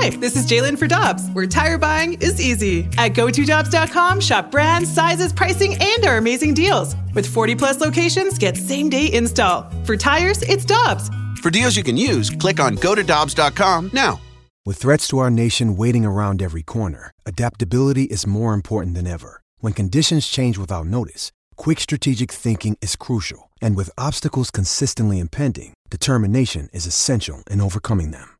Hi, this is Jalen for Dobbs, where tire buying is easy. At GoToDobbs.com, shop brands, sizes, pricing, and our amazing deals. With 40 plus locations, get same day install. For tires, it's Dobbs. For deals you can use, click on GoToDobbs.com now. With threats to our nation waiting around every corner, adaptability is more important than ever. When conditions change without notice, quick strategic thinking is crucial. And with obstacles consistently impending, determination is essential in overcoming them.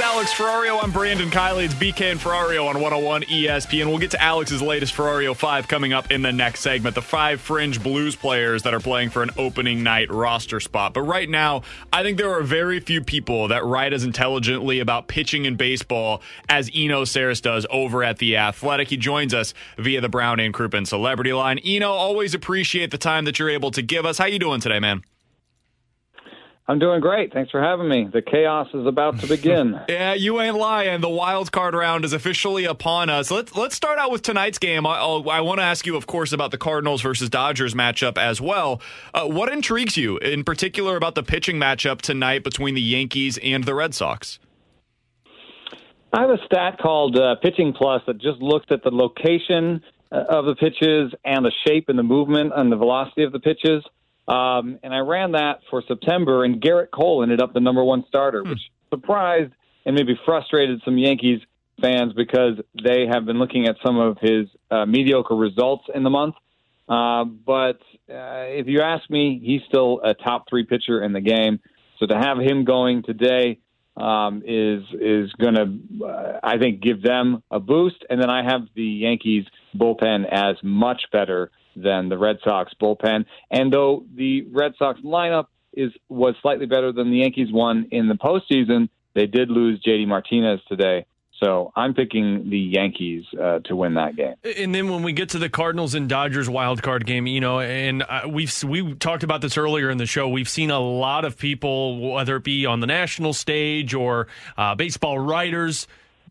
That's Alex Ferrario. I'm Brandon Kiley. It's BK and Ferrario on 101 ESPN. We'll get to Alex's latest Ferrario 5 coming up in the next segment. The five fringe blues players that are playing for an opening night roster spot. But right now, I think there are very few people that write as intelligently about pitching in baseball as Eno Sarris does over at The Athletic. He joins us via the Brown and Crouppen Celebrity Line. Eno, always appreciate the time that you're able to give us. How you doing today, man? I'm doing great. Thanks for having me. The chaos is about to begin. yeah, you ain't lying. The wild card round is officially upon us. Let's let's start out with tonight's game. I, I want to ask you, of course, about the Cardinals versus Dodgers matchup as well. Uh, what intrigues you in particular about the pitching matchup tonight between the Yankees and the Red Sox? I have a stat called uh, Pitching Plus that just looks at the location uh, of the pitches and the shape and the movement and the velocity of the pitches. Um, and I ran that for September, and Gerrit Cole ended up the number one starter, hmm. which surprised and maybe frustrated some Yankees fans because they have been looking at some of his uh, mediocre results in the month. Uh, but uh, if you ask me, he's still a top three pitcher in the game. So to have him going today um, is is going to, uh, I think, give them a boost. And then I have the Yankees bullpen as much better than the Red Sox bullpen. And though the Red Sox lineup is was slightly better than the Yankees one in the postseason, they did lose JD Martinez today. So I'm picking the Yankees uh, to win that game. And then when we get to the Cardinals and Dodgers wild card game, you know, and uh, we've we talked about this earlier in the show. We've seen a lot of people, whether it be on the national stage or uh, baseball writers,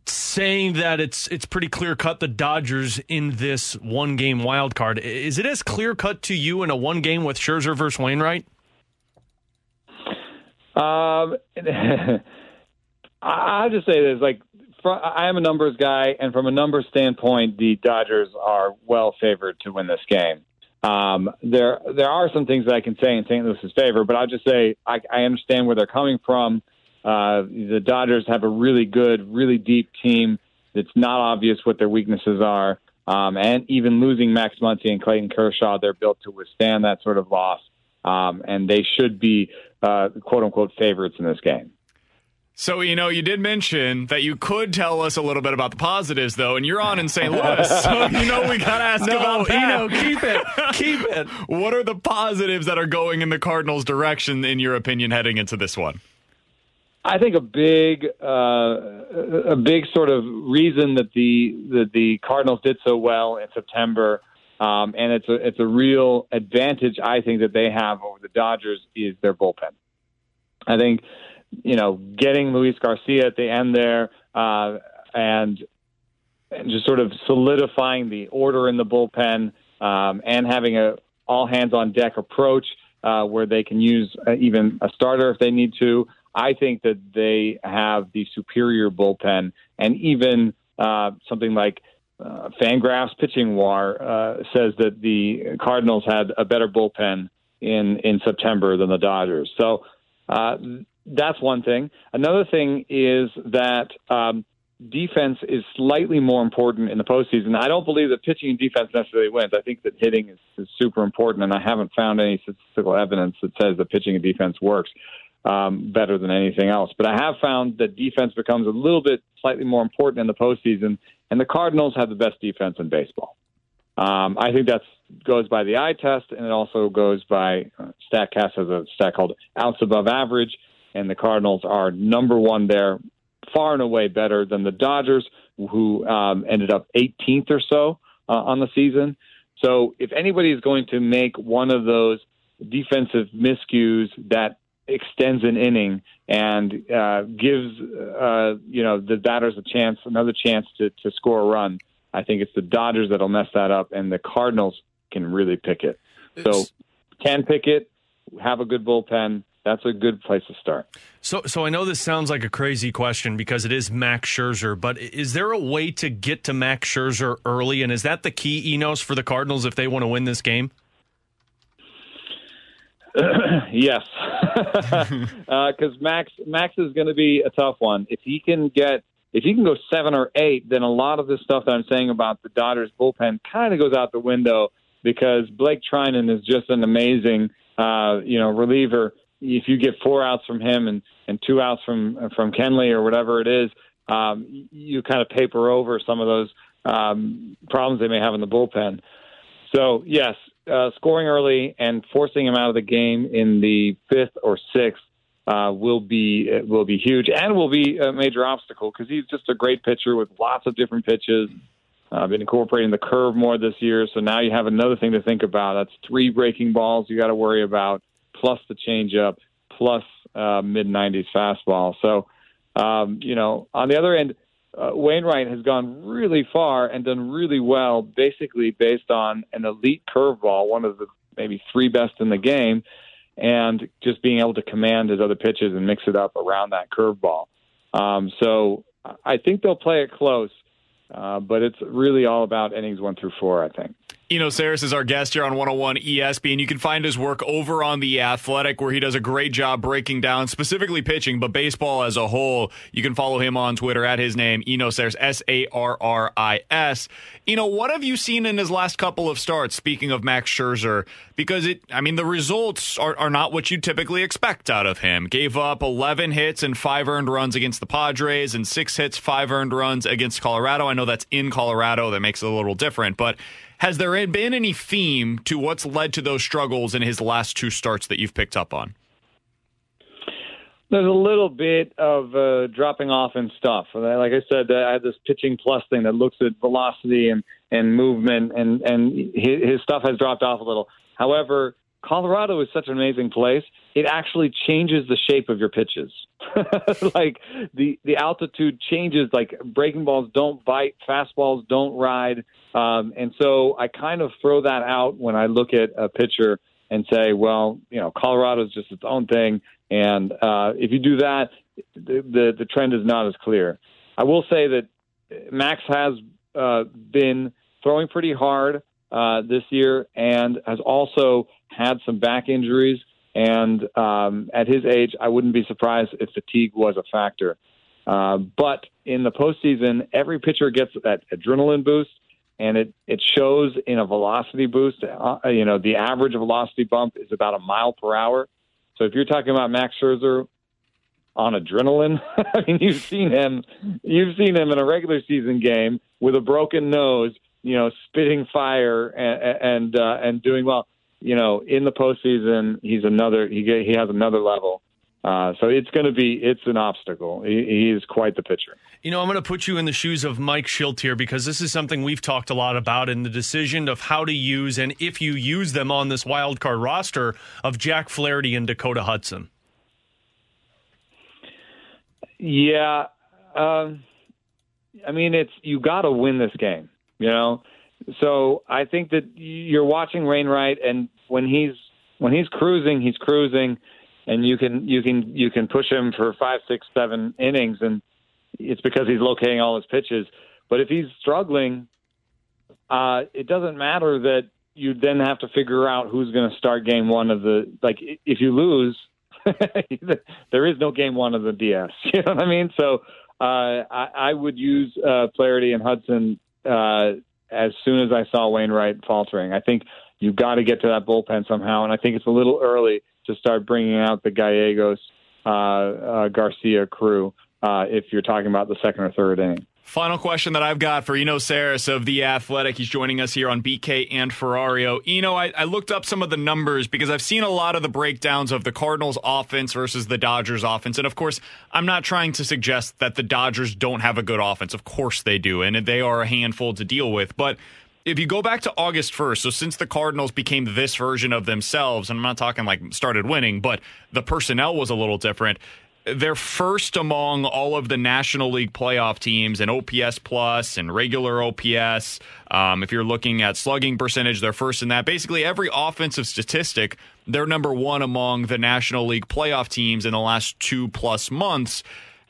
saying that it's it's pretty clear cut the Dodgers in this one game wild card. Is it as clear cut to you in a one game with Scherzer versus Wainwright? Um, I'll just say this: like, I am a numbers guy, and from a numbers standpoint, the Dodgers are well favored to win this game. Um, there there are some things that I can say in St. Louis's favor, but I'll just say I, I understand where they're coming from. Uh, the Dodgers have a really good, really deep team. It's not obvious what their weaknesses are. Um, and even losing Max Muncy and Clayton Kershaw, they're built to withstand that sort of loss. Um, and they should be, uh, quote unquote, favorites in this game. So, you know, you did mention that you could tell us a little bit about the positives, though, and you're on in St. Louis. so, you know, we got to ask no, about that. You know, keep it. Keep it. what are the positives that are going in the Cardinals' direction, in your opinion, heading into this one? I think a big, uh, a big sort of reason that the that the Cardinals did so well in September, um, and it's a it's a real advantage I think that they have over the Dodgers is their bullpen. I think, you know, getting Luis Garcia at the end there, uh, and and just sort of solidifying the order in the bullpen, um, and having a all hands on deck approach uh, where they can use uh, even a starter if they need to. I think that they have the superior bullpen, and even uh, something like uh, Fangraphs pitching WAR uh, says that the Cardinals had a better bullpen in in September than the Dodgers. So uh, that's one thing. Another thing is that um, defense is slightly more important in the postseason. I don't believe that pitching and defense necessarily wins. I think that hitting is, is super important, and I haven't found any statistical evidence that says that pitching and defense works um, better than anything else. But I have found that defense becomes a little bit slightly more important in the postseason, and the Cardinals have the best defense in baseball. Um, I think that goes by the eye test, and it also goes by uh, Statcast has a stat called outs above average, and the Cardinals are number one there, far and away better than the Dodgers, who um, ended up 18th or so uh, on the season. So if anybody is going to make one of those defensive miscues that extends an inning and uh, gives uh, you know the batters a chance, another chance to to score a run. I think it's the Dodgers that'll mess that up, and the Cardinals can really pick it. So can pick it, have a good bullpen. That's a good place to start. So, so I know this sounds like a crazy question because it is Max Scherzer, but is there a way to get to Max Scherzer early? And is that the key, Enos, for the Cardinals if they want to win this game? yes, because uh, Max Max is going to be a tough one. If he can get if he can go seven or eight, then a lot of this stuff that I'm saying about the Dodgers bullpen kind of goes out the window because Blake Treinen is just an amazing uh, you know reliever. If you get four outs from him and and two outs from from Kenley or whatever it is, um, you kind of paper over some of those um, problems they may have in the bullpen. So yes, uh, scoring early and forcing him out of the game in the fifth or sixth uh, will be uh, will be huge and will be a major obstacle because he's just a great pitcher with lots of different pitches. I've uh, been incorporating the curve more this year, so now you have another thing to think about. That's three breaking balls you got to worry about, plus the changeup, plus uh, mid 90s fastball. So, um, you know, on the other end, uh, Wainwright has gone really far and done really well, basically based on an elite curveball, one of the maybe three best in the game, and just being able to command his other pitches and mix it up around that curveball. Um, so I think they'll play it close, uh, but it's really all about innings one through four, I think. Eno Sarris is our guest here on 101 ESPN. You can find his work over on The Athletic, where he does a great job breaking down specifically pitching, but baseball as a whole. You can follow him on Twitter at his name, Eno Sarris, S A R R I S. Eno, what have you seen in his last couple of starts, speaking of Max Scherzer? Because it, I mean, the results are, are not what you typically expect out of him. Gave up 11 hits and five earned runs against the Padres, and six hits, five earned runs against Colorado. I know that's in Colorado, that makes it a little different, but has there been any theme to what's led to those struggles in his last two starts that you've picked up on? There's a little bit of uh, dropping off and stuff. Like I said, I have this pitching plus thing that looks at velocity and, and movement, and, and his, his stuff has dropped off a little. However, Colorado is such an amazing place. It actually changes the shape of your pitches. like the the altitude changes. Like breaking balls don't bite, fastballs don't ride. Um, and so I kind of throw that out when I look at a pitcher and say, well, you know, Colorado is just its own thing. And uh, if you do that, the, the, the trend is not as clear. I will say that Max has uh, been throwing pretty hard uh, this year and has also had some back injuries. And um, at his age, I wouldn't be surprised if fatigue was a factor. Uh, but in the postseason, every pitcher gets that adrenaline boost and it it shows in a velocity boost. Uh, you know, the average velocity bump is about a mile per hour. So if you're talking about Max Scherzer on adrenaline, I mean, you've seen him, you've seen him in a regular season game with a broken nose, you know, spitting fire and and uh, and doing well. You know, in the postseason, he's another. He get, he has another level. Uh, so it's going to be it's an obstacle. He, he, is quite the pitcher. You know, I'm going to put you in the shoes of Mike Shildt here because this is something we've talked a lot about in the decision of how to use and if you use them on this wild card roster of Jack Flaherty and Dakota Hudson. Yeah, um, I mean it's you got to win this game, you know. So I think that you're watching Wainwright, and when he's when he's cruising, he's cruising and you can you can you can push him for five, six, seven innings, and it's because he's locating all his pitches. But if he's struggling, uh, it doesn't matter that you then have to figure out who's going to start game one of the like. If you lose, there is no game one of the DS. You know what I mean? So uh, I, I would use uh, Flaherty and Hudson uh, as soon as I saw Wainwright faltering. I think you've got to get to that bullpen somehow, and I think it's a little early to start bringing out the Gallegos, uh, uh, Garcia crew uh, if you're talking about the second or third inning. Final question that I've got for Eno Sarris of The Athletic. He's joining us here on BK and Ferrario. Eno, I, I, looked up some of the numbers because I've seen a lot of the breakdowns of the Cardinals offense versus the Dodgers offense. And of course, I'm not trying to suggest that the Dodgers don't have a good offense. Of course they do. And they are a handful to deal with. But if you go back to August 1st, so since the Cardinals became this version of themselves, and I'm not talking like started winning, but the personnel was a little different they're first among all of the National League playoff teams in OPS plus and regular OPS. Um, if you're looking at slugging percentage, they're first in that. Basically, every offensive statistic, they're number one among the National League playoff teams in the last two plus months.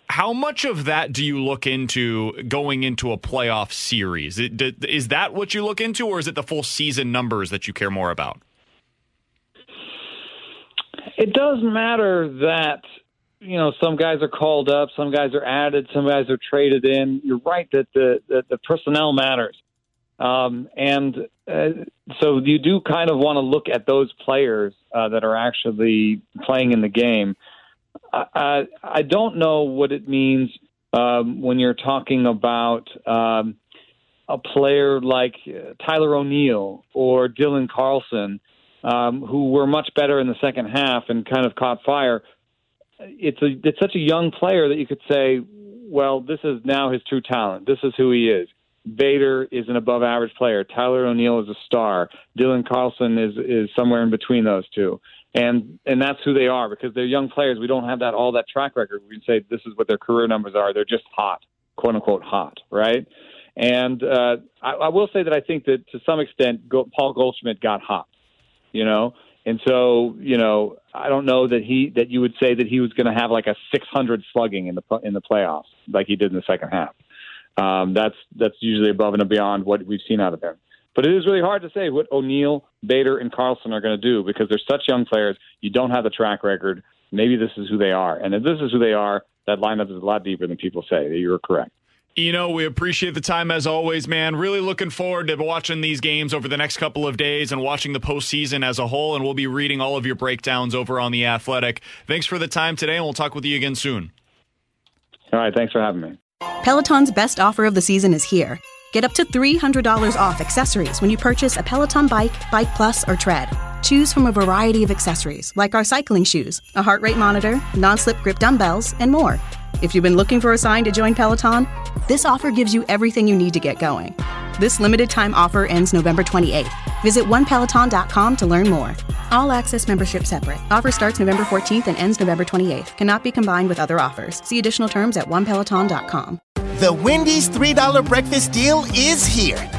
How much of that do you look into going into a playoff series? Is that what you look into, or is it the full season numbers that you care more about? It does matter that you know, some guys are called up, some guys are added, some guys are traded in. You're right that the that the personnel matters, um, and uh, so you do kind of want to look at those players uh, that are actually playing in the game. I, I, I don't know what it means um, when you're talking about um, a player like Tyler O'Neill or Dylan Carlson, um, who were much better in the second half and kind of caught fire it's a it's such a young player that you could say, well, this is now his true talent. This is who he is. Bader is an above average player. Tyler O'Neill is a star. Dylan Carlson is is somewhere in between those two. And and that's who they are because they're young players. We don't have that all that track record. We can say this is what their career numbers are. They're just hot, quote unquote hot, right? And uh, I, I will say that I think that to some extent, Paul Goldschmidt got hot. You know, and so, you know, I don't know that he that you would say that he was going to have like a 600 slugging in the in the playoffs like he did in the second half. Um, that's that's usually above and beyond what we've seen out of him. But it is really hard to say what O'Neill, Bader, and Carlson are going to do because they're such young players. You don't have the track record. Maybe this is who they are, and if this is who they are, that lineup is a lot deeper than people say. You're correct. You know, we appreciate the time as always, man. Really looking forward to watching these games over the next couple of days and watching the postseason as a whole. And we'll be reading all of your breakdowns over on The Athletic. Thanks for the time today, and we'll talk with you again soon. All right. Thanks for having me. Peloton's best offer of the season is here. Get up to $300 off accessories when you purchase a Peloton bike, Bike Plus, or Tread. Choose from a variety of accessories like our cycling shoes, a heart rate monitor, non slip grip dumbbells, and more. If you've been looking for a sign to join Peloton, this offer gives you everything you need to get going. This limited time offer ends November 28th. Visit onepeloton.com to learn more. All access membership separate. Offer starts November 14th and ends November 28th. Cannot be combined with other offers. See additional terms at onepeloton.com. The Wendy's $3 breakfast deal is here.